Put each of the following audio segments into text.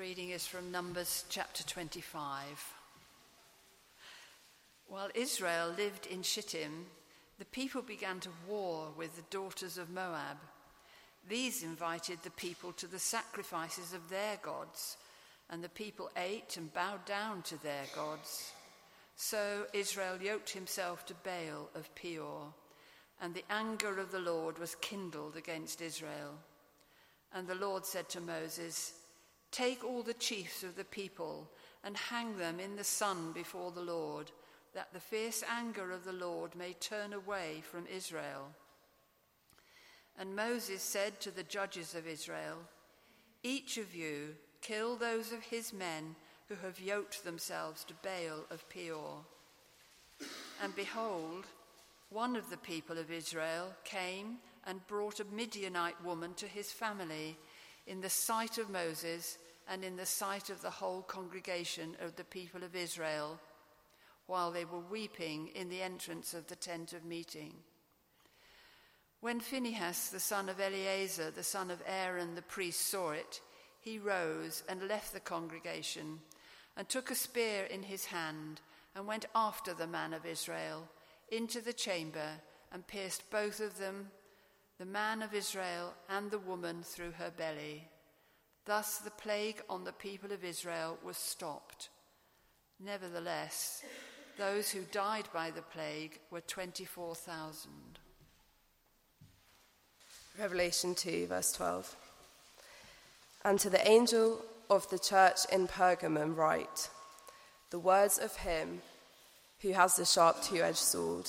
reading is from Numbers chapter 25. While Israel lived in Shittim, the people began to war with the daughters of Moab. These invited the people to the sacrifices of their gods, and the people ate and bowed down to their gods. So Israel yoked himself to Baal of Peor, and the anger of the Lord was kindled against Israel. And the Lord said to Moses, Take all the chiefs of the people and hang them in the sun before the Lord, that the fierce anger of the Lord may turn away from Israel. And Moses said to the judges of Israel, Each of you kill those of his men who have yoked themselves to Baal of Peor. And behold, one of the people of Israel came and brought a Midianite woman to his family in the sight of Moses and in the sight of the whole congregation of the people of Israel, while they were weeping in the entrance of the tent of meeting. When Phinehas, the son of Eleazar, the son of Aaron the priest, saw it, he rose and left the congregation, and took a spear in his hand, and went after the man of Israel into the chamber, and pierced both of them the man of Israel and the woman through her belly. Thus the plague on the people of Israel was stopped. Nevertheless, those who died by the plague were 24,000. Revelation 2, verse 12. And to the angel of the church in Pergamum, write the words of him who has the sharp two edged sword.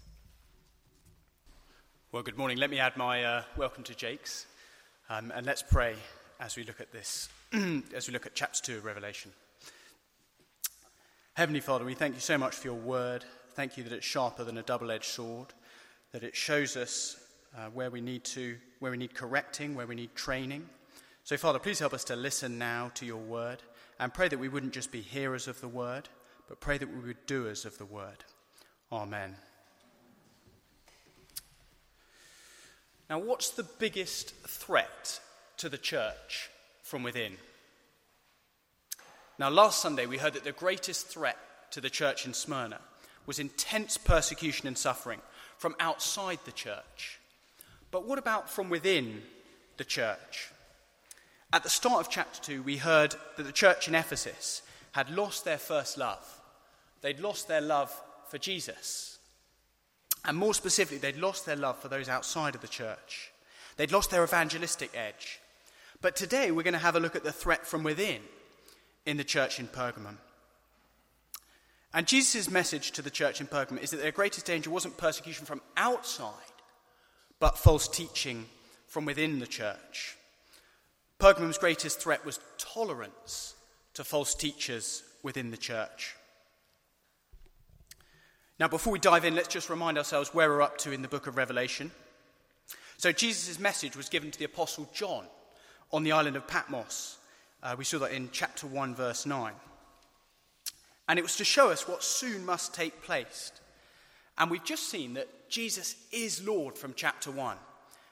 Well, good morning. Let me add my uh, welcome to Jake's. Um, and let's pray as we look at this, as we look at chapter 2 of Revelation. Heavenly Father, we thank you so much for your word. Thank you that it's sharper than a double edged sword, that it shows us uh, where we need to, where we need correcting, where we need training. So, Father, please help us to listen now to your word and pray that we wouldn't just be hearers of the word, but pray that we would doers of the word. Amen. Now, what's the biggest threat to the church from within? Now, last Sunday we heard that the greatest threat to the church in Smyrna was intense persecution and suffering from outside the church. But what about from within the church? At the start of chapter 2, we heard that the church in Ephesus had lost their first love. They'd lost their love for Jesus. And more specifically, they'd lost their love for those outside of the church. They'd lost their evangelistic edge. But today we're going to have a look at the threat from within in the church in Pergamum. And Jesus' message to the church in Pergamum is that their greatest danger wasn't persecution from outside, but false teaching from within the church. Pergamum's greatest threat was tolerance to false teachers within the church. Now, before we dive in, let's just remind ourselves where we're up to in the book of Revelation. So, Jesus' message was given to the Apostle John on the island of Patmos. Uh, we saw that in chapter 1, verse 9. And it was to show us what soon must take place. And we've just seen that Jesus is Lord from chapter 1.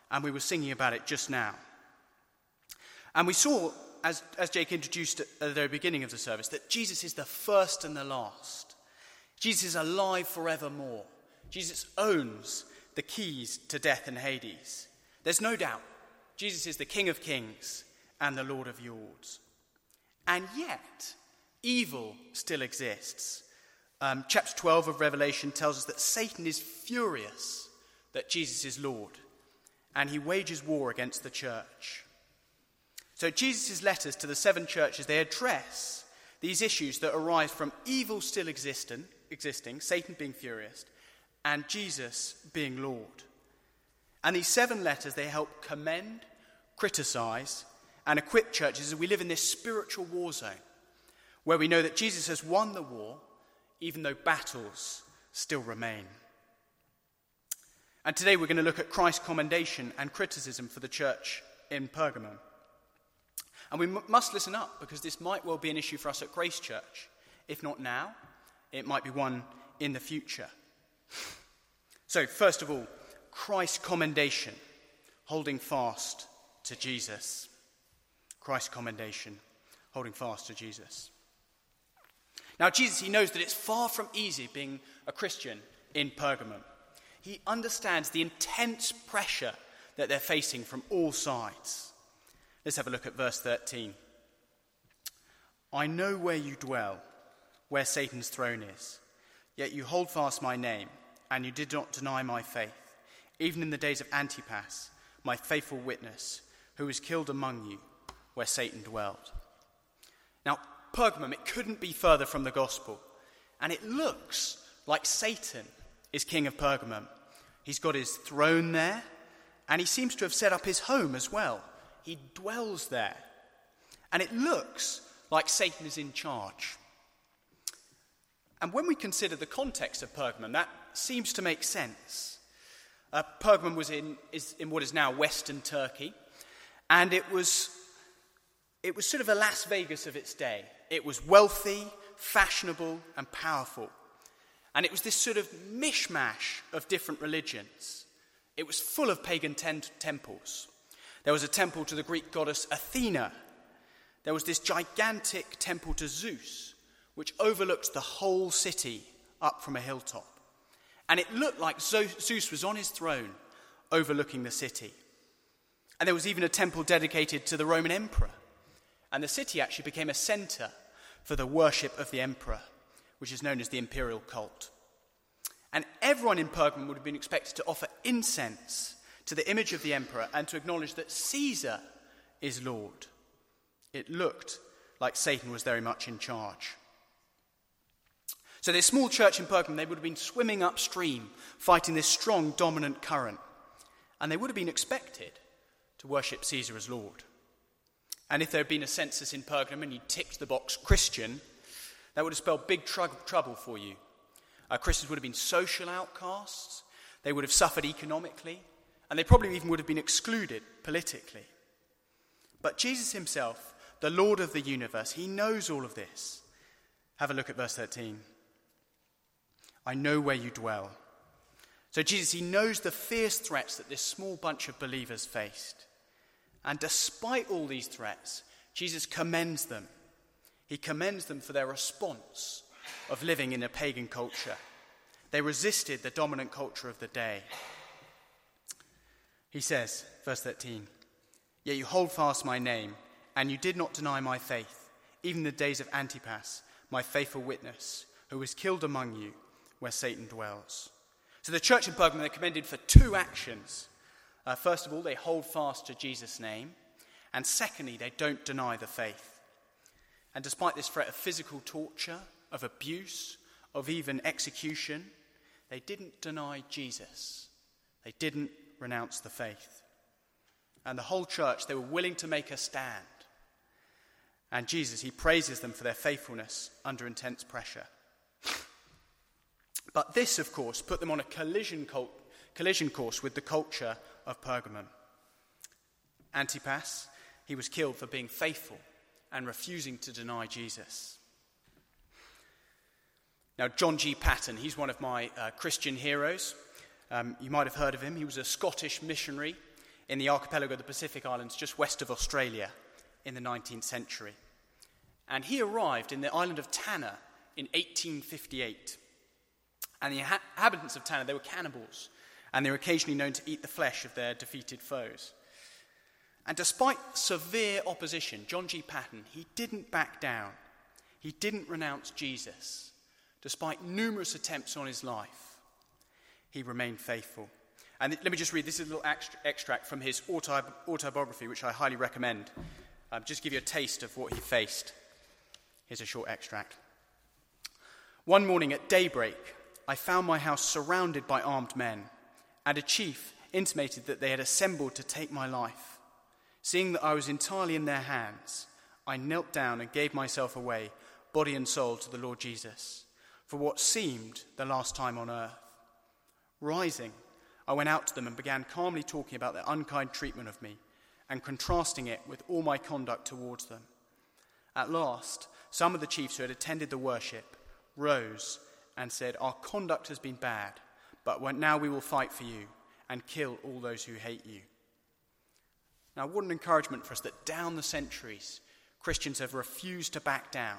And we were singing about it just now. And we saw, as, as Jake introduced at the very beginning of the service, that Jesus is the first and the last. Jesus is alive forevermore. Jesus owns the keys to death and Hades. There's no doubt Jesus is the King of kings and the Lord of lords. And yet, Evil still exists. Um, chapter 12 of Revelation tells us that Satan is furious that Jesus is Lord, and he wages war against the church. So, Jesus' letters to the seven churches, they address these issues that arise from evil still existing, existing Satan being furious, and Jesus being Lord. And these seven letters, they help commend, criticize, and equip churches as we live in this spiritual war zone where we know that Jesus has won the war, even though battles still remain. And today we're going to look at Christ's commendation and criticism for the church in Pergamum. And we m- must listen up because this might well be an issue for us at Grace Church. If not now, it might be one in the future. So, first of all, Christ's commendation, holding fast to Jesus. Christ's commendation, holding fast to Jesus. Now, Jesus, he knows that it's far from easy being a Christian in Pergamum. He understands the intense pressure that they're facing from all sides. Let's have a look at verse 13. I know where you dwell, where Satan's throne is, yet you hold fast my name, and you did not deny my faith, even in the days of Antipas, my faithful witness, who was killed among you, where Satan dwelled. Now, Pergamum, it couldn't be further from the gospel. And it looks like Satan is king of Pergamum. He's got his throne there, and he seems to have set up his home as well. He dwells there. And it looks like Satan is in charge. And when we consider the context of Pergamum, that seems to make sense. Uh, Pergamum was in, is in what is now Western Turkey, and it was, it was sort of a Las Vegas of its day. It was wealthy, fashionable, and powerful. And it was this sort of mishmash of different religions. It was full of pagan ten- temples. There was a temple to the Greek goddess Athena. There was this gigantic temple to Zeus, which overlooked the whole city up from a hilltop. And it looked like Zeus was on his throne overlooking the city. And there was even a temple dedicated to the Roman emperor. And the city actually became a center for the worship of the emperor, which is known as the imperial cult. And everyone in Pergamum would have been expected to offer incense to the image of the emperor and to acknowledge that Caesar is Lord. It looked like Satan was very much in charge. So, this small church in Pergamum, they would have been swimming upstream, fighting this strong, dominant current. And they would have been expected to worship Caesar as Lord. And if there had been a census in Pergamum and you ticked the box Christian, that would have spelled big tr- trouble for you. Uh, Christians would have been social outcasts, they would have suffered economically, and they probably even would have been excluded politically. But Jesus himself, the Lord of the universe, he knows all of this. Have a look at verse 13. I know where you dwell. So, Jesus, he knows the fierce threats that this small bunch of believers faced. And despite all these threats, Jesus commends them. He commends them for their response of living in a pagan culture. They resisted the dominant culture of the day. He says, verse 13, Yet you hold fast my name, and you did not deny my faith, even the days of Antipas, my faithful witness, who was killed among you, where Satan dwells. So the church in Pergamum, they're commended for two actions uh, first of all, they hold fast to Jesus' name. And secondly, they don't deny the faith. And despite this threat of physical torture, of abuse, of even execution, they didn't deny Jesus. They didn't renounce the faith. And the whole church, they were willing to make a stand. And Jesus, he praises them for their faithfulness under intense pressure. But this, of course, put them on a collision, cult, collision course with the culture of Pergamum. Antipas, he was killed for being faithful and refusing to deny Jesus. Now, John G. Paton, he's one of my uh, Christian heroes. Um, you might have heard of him. He was a Scottish missionary in the archipelago of the Pacific Islands just west of Australia in the 19th century. And he arrived in the island of Tanna in 1858. And the inhabitants of Tanna, they were cannibals and they were occasionally known to eat the flesh of their defeated foes. And despite severe opposition, John G. Paton, he didn't back down. He didn't renounce Jesus, despite numerous attempts on his life. He remained faithful. And let me just read this is a little extract from his autobiography, which I highly recommend. Um, just give you a taste of what he faced. Here's a short extract. One morning at daybreak, I found my house surrounded by armed men, and a chief intimated that they had assembled to take my life. Seeing that I was entirely in their hands, I knelt down and gave myself away, body and soul, to the Lord Jesus, for what seemed the last time on earth. Rising, I went out to them and began calmly talking about their unkind treatment of me and contrasting it with all my conduct towards them. At last, some of the chiefs who had attended the worship rose and said, Our conduct has been bad, but now we will fight for you and kill all those who hate you. Now, what an encouragement for us that down the centuries, Christians have refused to back down.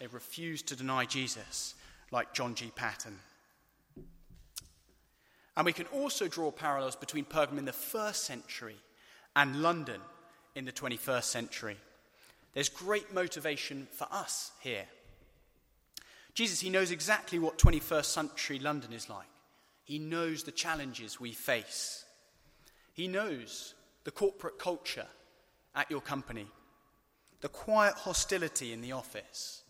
They've refused to deny Jesus, like John G. Paton. And we can also draw parallels between Pergamum in the first century and London in the 21st century. There's great motivation for us here. Jesus, he knows exactly what 21st century London is like. He knows the challenges we face. He knows the corporate culture at your company, the quiet hostility in the office,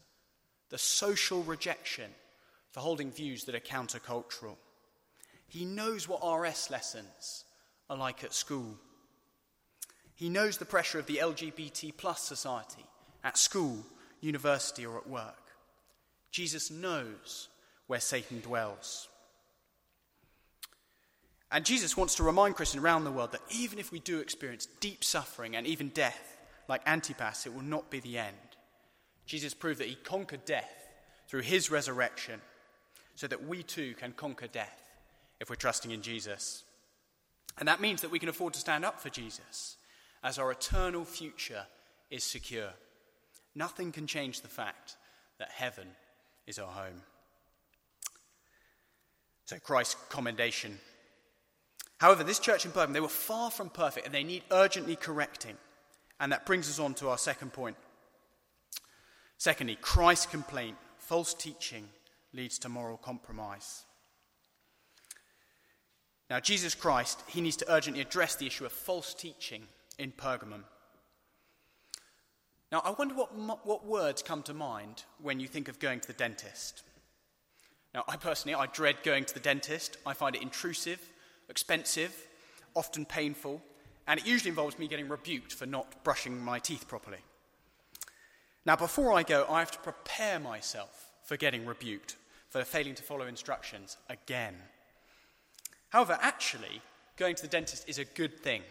the social rejection for holding views that are countercultural. He knows what RS lessons are like at school. He knows the pressure of the LGBT plus society at school, university, or at work. Jesus knows where Satan dwells. And Jesus wants to remind Christians around the world that even if we do experience deep suffering and even death, like Antipas, it will not be the end. Jesus proved that he conquered death through his resurrection so that we too can conquer death if we're trusting in Jesus. And that means that we can afford to stand up for Jesus as our eternal future is secure. Nothing can change the fact that heaven is our home. So, Christ's commendation. However, this church in Pergamum, they were far from perfect and they need urgently correcting. And that brings us on to our second point. Secondly, Christ's complaint, false teaching, leads to moral compromise. Now, Jesus Christ, he needs to urgently address the issue of false teaching in Pergamum. Now, I wonder what, what words come to mind when you think of going to the dentist. Now, I personally, I dread going to the dentist. I find it intrusive, expensive, often painful, and it usually involves me getting rebuked for not brushing my teeth properly. Now, before I go, I have to prepare myself for getting rebuked for failing to follow instructions again. However, actually, going to the dentist is a good thing.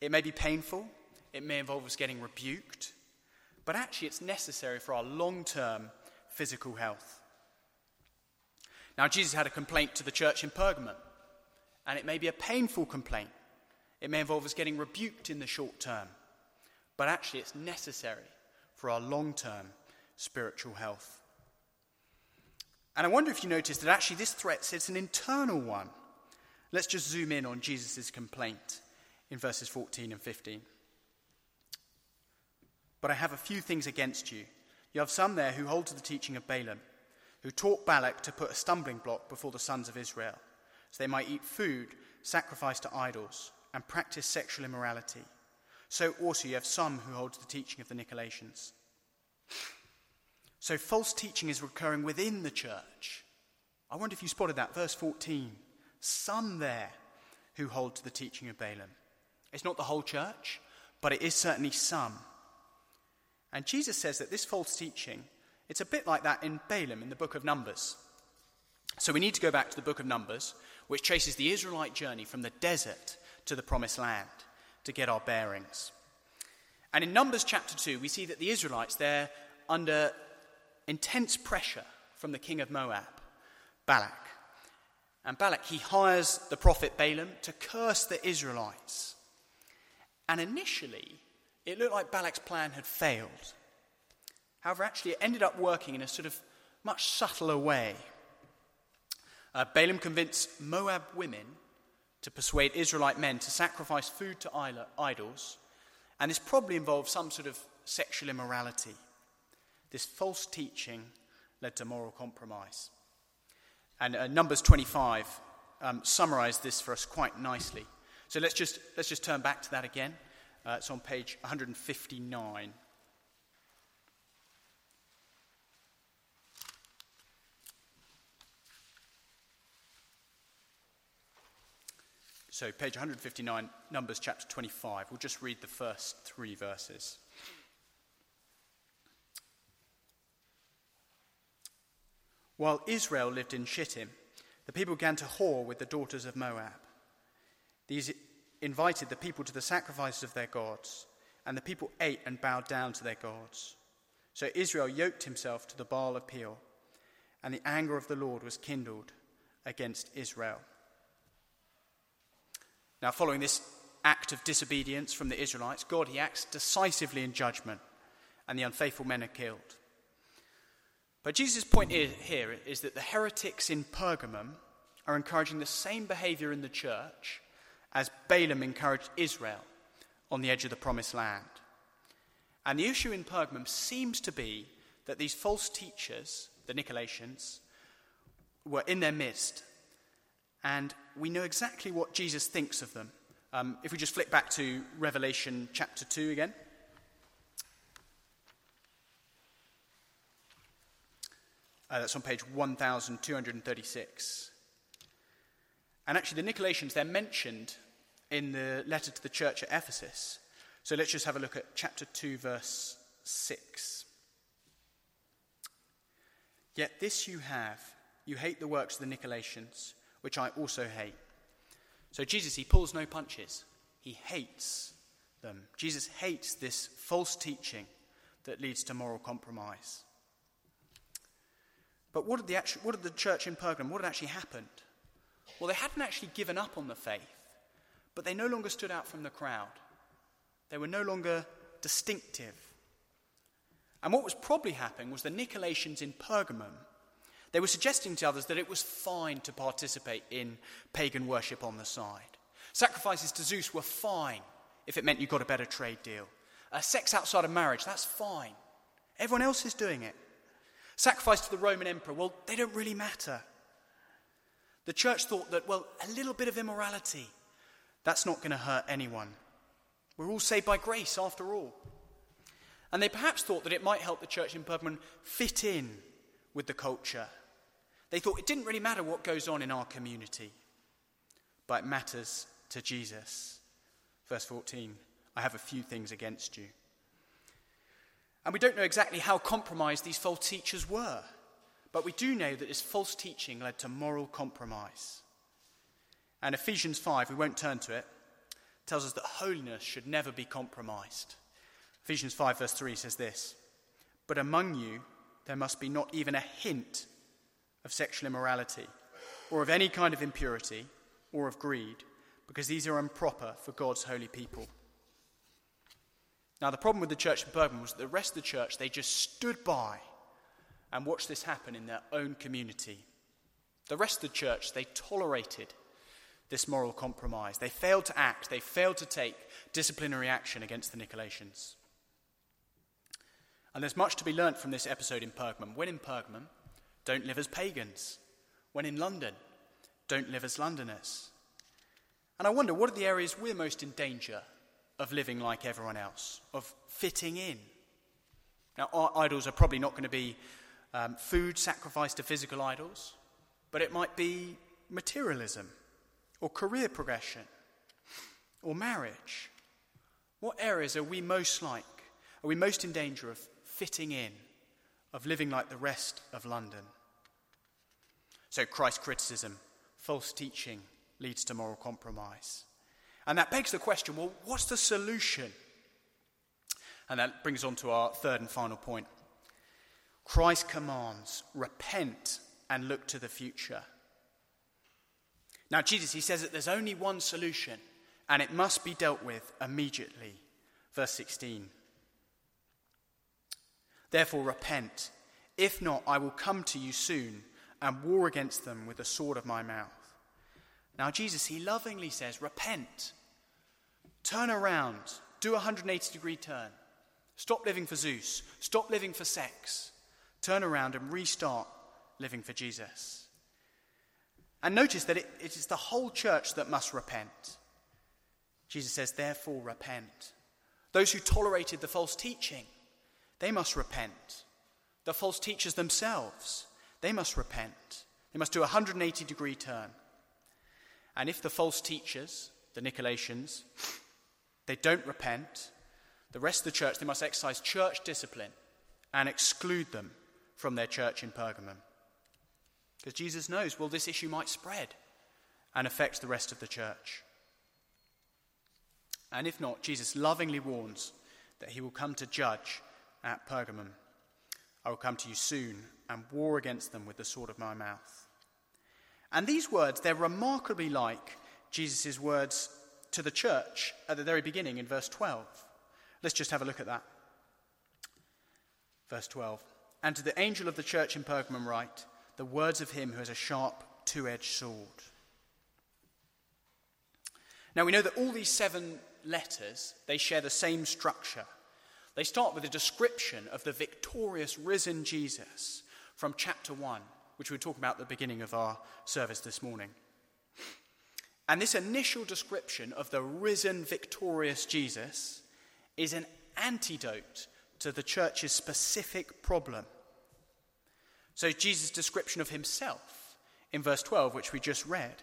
It may be painful, it may involve us getting rebuked, but actually it's necessary for our long term physical health. Now, Jesus had a complaint to the church in Pergamum, and it may be a painful complaint. It may involve us getting rebuked in the short term, but actually it's necessary for our long term spiritual health. And I wonder if you noticed that actually this threat is an internal one. Let's just zoom in on Jesus' complaint in verses 14 and 15. But I have a few things against you. You have some there who hold to the teaching of Balaam, who taught Balak to put a stumbling block before the sons of Israel, so they might eat food sacrificed to idols and practice sexual immorality. So also you have some who hold to the teaching of the Nicolaitans. So false teaching is recurring within the church. I wonder if you spotted that. Verse 14. Some there who hold to the teaching of Balaam. It's not the whole church, but it is certainly some. And Jesus says that this false teaching, it's a bit like that in Balaam in the book of Numbers. So we need to go back to the book of Numbers, which traces the Israelite journey from the desert to the promised land to get our bearings. And in Numbers chapter 2, we see that the Israelites, they're under intense pressure from the king of Moab, Balak. And Balak, he hires the prophet Balaam to curse the Israelites. And initially, it looked like Balak's plan had failed. However, actually, it ended up working in a sort of much subtler way. Uh, Balaam convinced Moab women to persuade Israelite men to sacrifice food to idols, and this probably involved some sort of sexual immorality. This false teaching led to moral compromise. And uh, Numbers 25 um, summarized this for us quite nicely. So let's just, let's just turn back to that again. Uh, it's on page 159. So, page 159, Numbers chapter 25. We'll just read the first three verses. While Israel lived in Shittim, the people began to whore with the daughters of Moab. These invited the people to the sacrifices of their gods, and the people ate and bowed down to their gods. So Israel yoked himself to the Baal of Peor, and the anger of the Lord was kindled against Israel. Now, following this act of disobedience from the Israelites, God, he acts decisively in judgment, and the unfaithful men are killed. But Jesus' point here is that the heretics in Pergamum are encouraging the same behavior in the church as Balaam encouraged Israel on the edge of the promised land. And the issue in Pergamum seems to be that these false teachers, the Nicolaitans, were in their midst and we know exactly what Jesus thinks of them. Um, if we just flip back to Revelation chapter 2 again. Uh, that's on page 1236. And actually, the Nicolaitans, they're mentioned in the letter to the church at Ephesus. So let's just have a look at chapter 2, verse 6. Yet this you have you hate the works of the Nicolaitans which I also hate. So Jesus, he pulls no punches. He hates them. Jesus hates this false teaching that leads to moral compromise. But what did the, actual, what did the church in Pergamum, what had actually happened? Well, they hadn't actually given up on the faith, but they no longer stood out from the crowd. They were no longer distinctive. And what was probably happening was the Nicolaitans in Pergamum they were suggesting to others that it was fine to participate in pagan worship on the side. Sacrifices to Zeus were fine if it meant you got a better trade deal. Uh, sex outside of marriage, that's fine. Everyone else is doing it. Sacrifice to the Roman emperor, well, they don't really matter. The church thought that, well, a little bit of immorality, that's not going to hurt anyone. We're all saved by grace, after all. And they perhaps thought that it might help the church in Pergamon fit in with the culture they thought it didn't really matter what goes on in our community, but it matters to Jesus. Verse 14 I have a few things against you. And we don't know exactly how compromised these false teachers were, but we do know that this false teaching led to moral compromise. And Ephesians 5, we won't turn to it, tells us that holiness should never be compromised. Ephesians 5, verse 3 says this But among you there must be not even a hint of sexual immorality, or of any kind of impurity, or of greed, because these are improper for God's holy people. Now, the problem with the church in Pergamum was that the rest of the church, they just stood by and watched this happen in their own community. The rest of the church, they tolerated this moral compromise. They failed to act, they failed to take disciplinary action against the Nicolaitans. And there's much to be learnt from this episode in Pergamum. When in Pergamum, don't live as pagans. When in London, don't live as Londoners. And I wonder, what are the areas we're most in danger of living like everyone else, of fitting in? Now, our idols are probably not going to be um, food sacrificed to physical idols, but it might be materialism, or career progression, or marriage. What areas are we most like? Are we most in danger of fitting in, of living like the rest of London? So, Christ criticism, false teaching, leads to moral compromise. And that begs the question well, what's the solution? And that brings on to our third and final point. Christ commands, repent and look to the future. Now, Jesus, he says that there's only one solution, and it must be dealt with immediately. Verse 16. Therefore, repent. If not, I will come to you soon and war against them with the sword of my mouth. Now, Jesus, he lovingly says, Repent, turn around, do a 180 degree turn, Stop living for Zeus. Stop living for sex. Turn around and restart living for Jesus. And notice that it, it is the whole church that must repent. Jesus says, therefore, repent. Those who tolerated the false teaching, they must repent. The false teachers themselves, they must repent. They must do a 180 degree turn. And if the false teachers, the Nicolaitans, they don't repent, the rest of the church, they must exercise church discipline and exclude them from their church in Pergamum. Because Jesus knows, well, this issue might spread and affect the rest of the church. And if not, Jesus lovingly warns that he will come to judge at Pergamum. I will come to you soon and war against them with the sword of my mouth. And these words, they're remarkably like Jesus' words to the church at the very beginning in verse 12. Let's just have a look at that. Verse 12. And to the angel of the church in Pergamum write the words of him who has a sharp two edged sword. Now we know that all these seven letters, they share the same structure. They start with a description of the victorious risen Jesus from chapter 1, which we were talking about at the beginning of our service this morning. And this initial description of the risen, victorious Jesus is an antidote to the church's specific problem. So, Jesus' description of himself in verse 12, which we just read,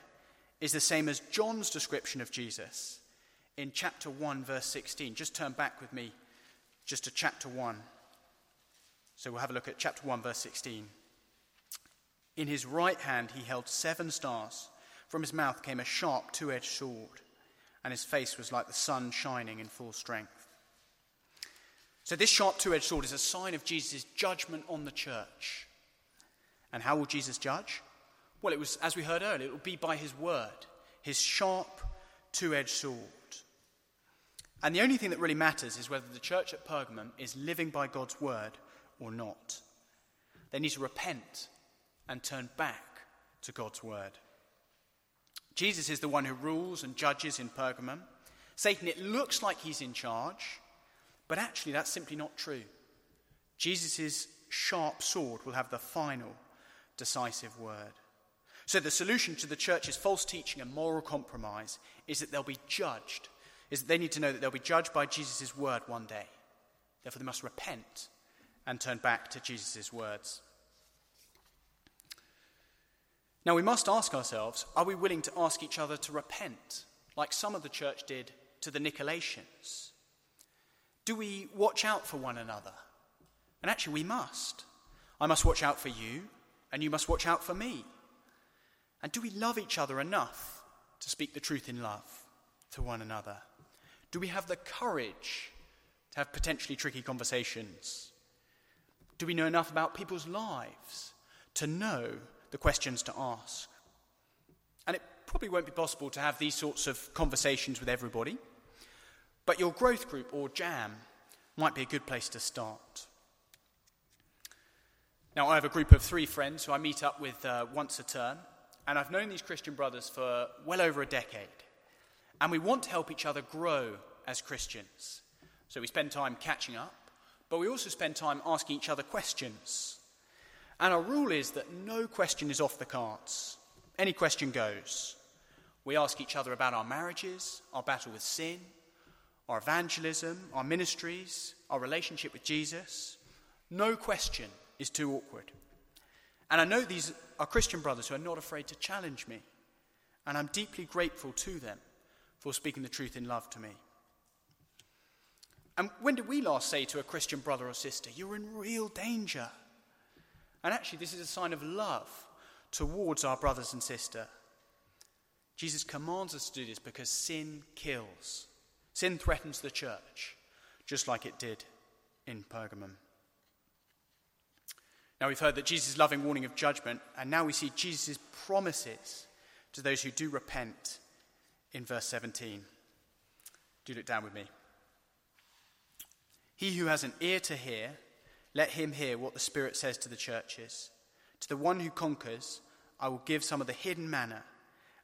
is the same as John's description of Jesus in chapter 1, verse 16. Just turn back with me just to chapter 1. So, we'll have a look at chapter 1, verse 16. In his right hand he held seven stars. From his mouth came a sharp two edged sword, and his face was like the sun shining in full strength. So, this sharp two edged sword is a sign of Jesus' judgment on the church. And how will Jesus judge? Well, it was, as we heard earlier, it will be by his word, his sharp two edged sword. And the only thing that really matters is whether the church at Pergamum is living by God's word or not. They need to repent and turn back to God's word. Jesus is the one who rules and judges in Pergamum. Satan, it looks like he's in charge, but actually, that's simply not true. Jesus' sharp sword will have the final, decisive word. So, the solution to the church's false teaching and moral compromise is that they'll be judged, is that they need to know that they'll be judged by Jesus' word one day. Therefore, they must repent and turn back to Jesus' words. Now, we must ask ourselves are we willing to ask each other to repent, like some of the church did to the Nicolaitans? Do we watch out for one another? And actually, we must. I must watch out for you, and you must watch out for me. And do we love each other enough to speak the truth in love to one another? Do we have the courage to have potentially tricky conversations? Do we know enough about people's lives to know the questions to ask? And it probably won't be possible to have these sorts of conversations with everybody. But your growth group or jam might be a good place to start. Now, I have a group of three friends who I meet up with uh, once a term, and I've known these Christian brothers for well over a decade. And we want to help each other grow as Christians. So we spend time catching up, but we also spend time asking each other questions. And our rule is that no question is off the cards, any question goes. We ask each other about our marriages, our battle with sin, our evangelism, our ministries, our relationship with Jesus. No question is too awkward. And I know these are Christian brothers who are not afraid to challenge me. And I'm deeply grateful to them for speaking the truth in love to me. And when did we last say to a Christian brother or sister, You're in real danger? And actually, this is a sign of love towards our brothers and sister. Jesus commands us to do this because sin kills. Sin threatens the church, just like it did in Pergamum. Now we've heard that Jesus' loving warning of judgment, and now we see Jesus' promises to those who do repent in verse 17. Do look down with me. He who has an ear to hear, let him hear what the Spirit says to the churches. To the one who conquers, I will give some of the hidden manna,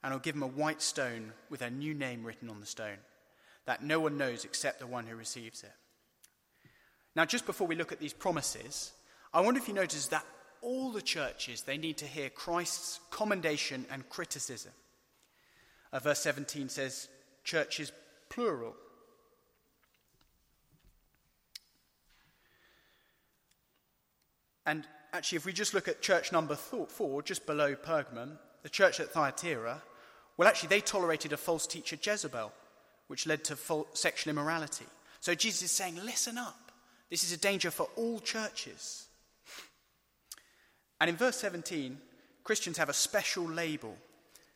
and I'll give him a white stone with a new name written on the stone that no one knows except the one who receives it. Now, just before we look at these promises, I wonder if you notice that all the churches, they need to hear Christ's commendation and criticism. Uh, verse 17 says, churches plural. And actually, if we just look at church number four, just below Pergamum, the church at Thyatira, well, actually, they tolerated a false teacher, Jezebel, which led to sexual immorality. So Jesus is saying, listen up. This is a danger for all churches. And in verse 17, Christians have a special label.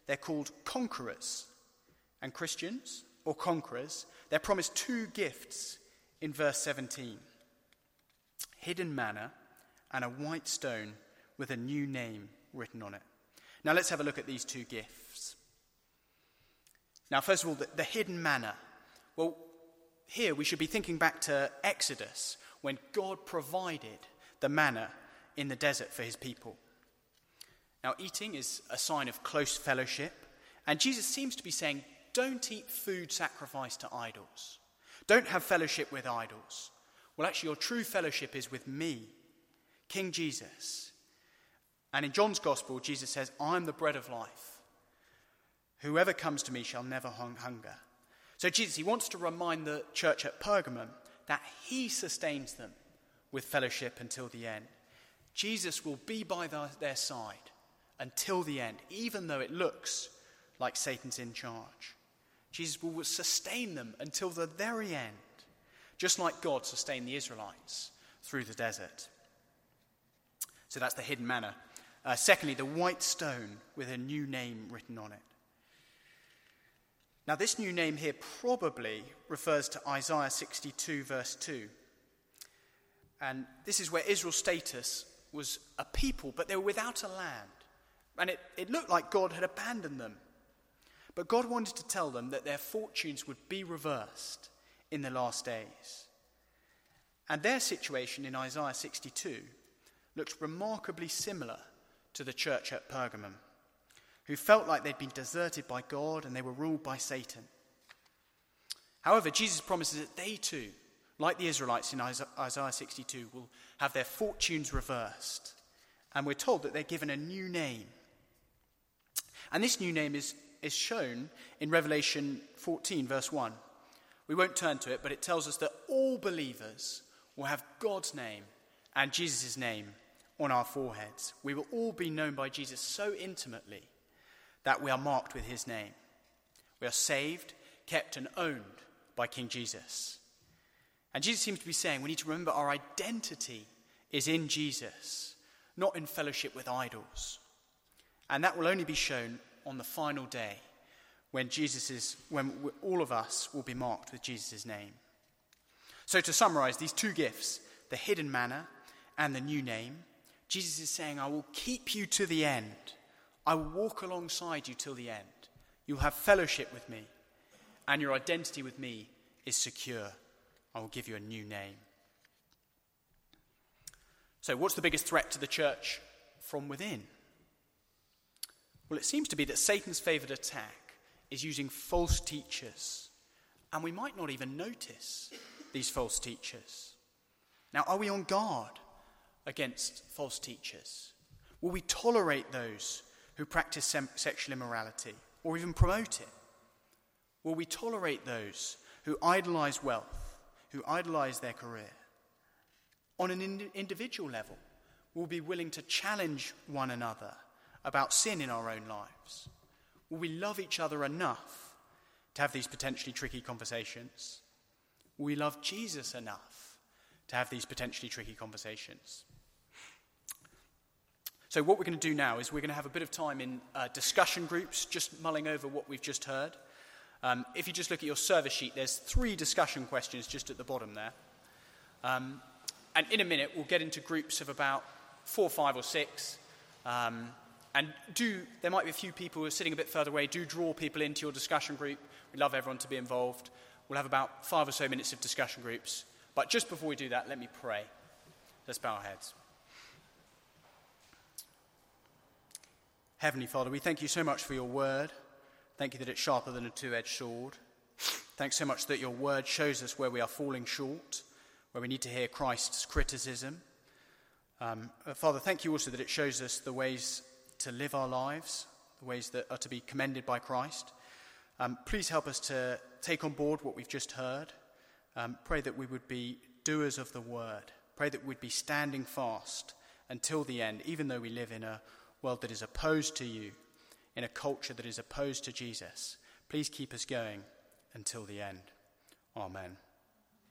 They're called conquerors. And Christians, or conquerors, they're promised two gifts in verse 17 hidden manna and a white stone with a new name written on it. Now let's have a look at these two gifts. Now, first of all, the, the hidden manna. Well, here we should be thinking back to Exodus when God provided the manna in the desert for his people. Now, eating is a sign of close fellowship, and Jesus seems to be saying, don't eat food sacrificed to idols. Don't have fellowship with idols. Well, actually, your true fellowship is with me, King Jesus. And in John's Gospel, Jesus says, I am the bread of life. Whoever comes to me shall never hunger. So, Jesus, he wants to remind the church at Pergamum that he sustains them with fellowship until the end. Jesus will be by their side until the end, even though it looks like Satan's in charge. Jesus will sustain them until the very end, just like God sustained the Israelites through the desert. So that's the hidden manna. Uh, secondly, the white stone with a new name written on it. Now, this new name here probably refers to Isaiah 62, verse 2. And this is where Israel's status was a people, but they were without a land. And it, it looked like God had abandoned them. But God wanted to tell them that their fortunes would be reversed in the last days. And their situation in Isaiah 62 looks remarkably similar to the church at Pergamum who felt like they'd been deserted by God and they were ruled by Satan. However, Jesus promises that they too, like the Israelites in Isaiah 62, will have their fortunes reversed. And we're told that they're given a new name. And this new name is, is shown in Revelation 14, verse 1. We won't turn to it, but it tells us that all believers will have God's name and Jesus' name on our foreheads. We will all be known by Jesus so intimately that we are marked with his name. We are saved, kept, and owned by King Jesus. And Jesus seems to be saying we need to remember our identity is in Jesus, not in fellowship with idols. And that will only be shown on the final day when Jesus is when all of us will be marked with Jesus' name. So to summarize these two gifts, the hidden manna and the new name, Jesus is saying, I will keep you to the end. I will walk alongside you till the end. You'll have fellowship with me, and your identity with me is secure. I will give you a new name. So, what's the biggest threat to the church from within? Well, it seems to be that Satan's favored attack is using false teachers, and we might not even notice these false teachers. Now, are we on guard against false teachers? Will we tolerate those who practice sem- sexual immorality or even promote it? Will we tolerate those who idolize wealth, who idolize their career? On an ind- individual level, will we be willing to challenge one another about sin in our own lives? Will we love each other enough to have these potentially tricky conversations? Will we love Jesus enough to have these potentially tricky conversations? So, what we're going to do now is we're going to have a bit of time in uh, discussion groups, just mulling over what we've just heard. Um, if you just look at your service sheet, there's three discussion questions just at the bottom there. Um, and in a minute, we'll get into groups of about four, five, or six. Um, and do, there might be a few people who are sitting a bit further away. Do draw people into your discussion group. We'd love everyone to be involved. We'll have about five or so minutes of discussion groups. But just before we do that, let me pray. Let's bow our heads. Heavenly Father, we thank you so much for your word. Thank you that it's sharper than a two edged sword. Thanks so much that your word shows us where we are falling short, where we need to hear Christ's criticism. Um, uh, Father, thank you also that it shows us the ways to live our lives, the ways that are to be commended by Christ. Um, please help us to take on board what we've just heard. Um, pray that we would be doers of the word. Pray that we'd be standing fast until the end, even though we live in a world that is opposed to you, in a culture that is opposed to Jesus. Please keep us going until the end. Amen.